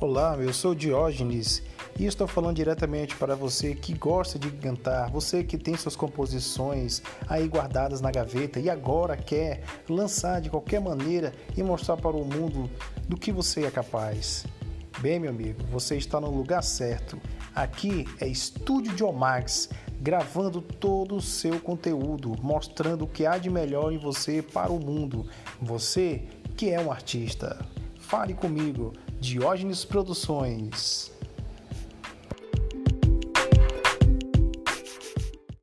Olá, eu sou Diógenes e estou falando diretamente para você que gosta de cantar, você que tem suas composições aí guardadas na gaveta e agora quer lançar de qualquer maneira e mostrar para o mundo do que você é capaz. Bem, meu amigo, você está no lugar certo. Aqui é Estúdio de Omax, gravando todo o seu conteúdo, mostrando o que há de melhor em você para o mundo. Você que é um artista. Fale comigo, Diógenes Produções.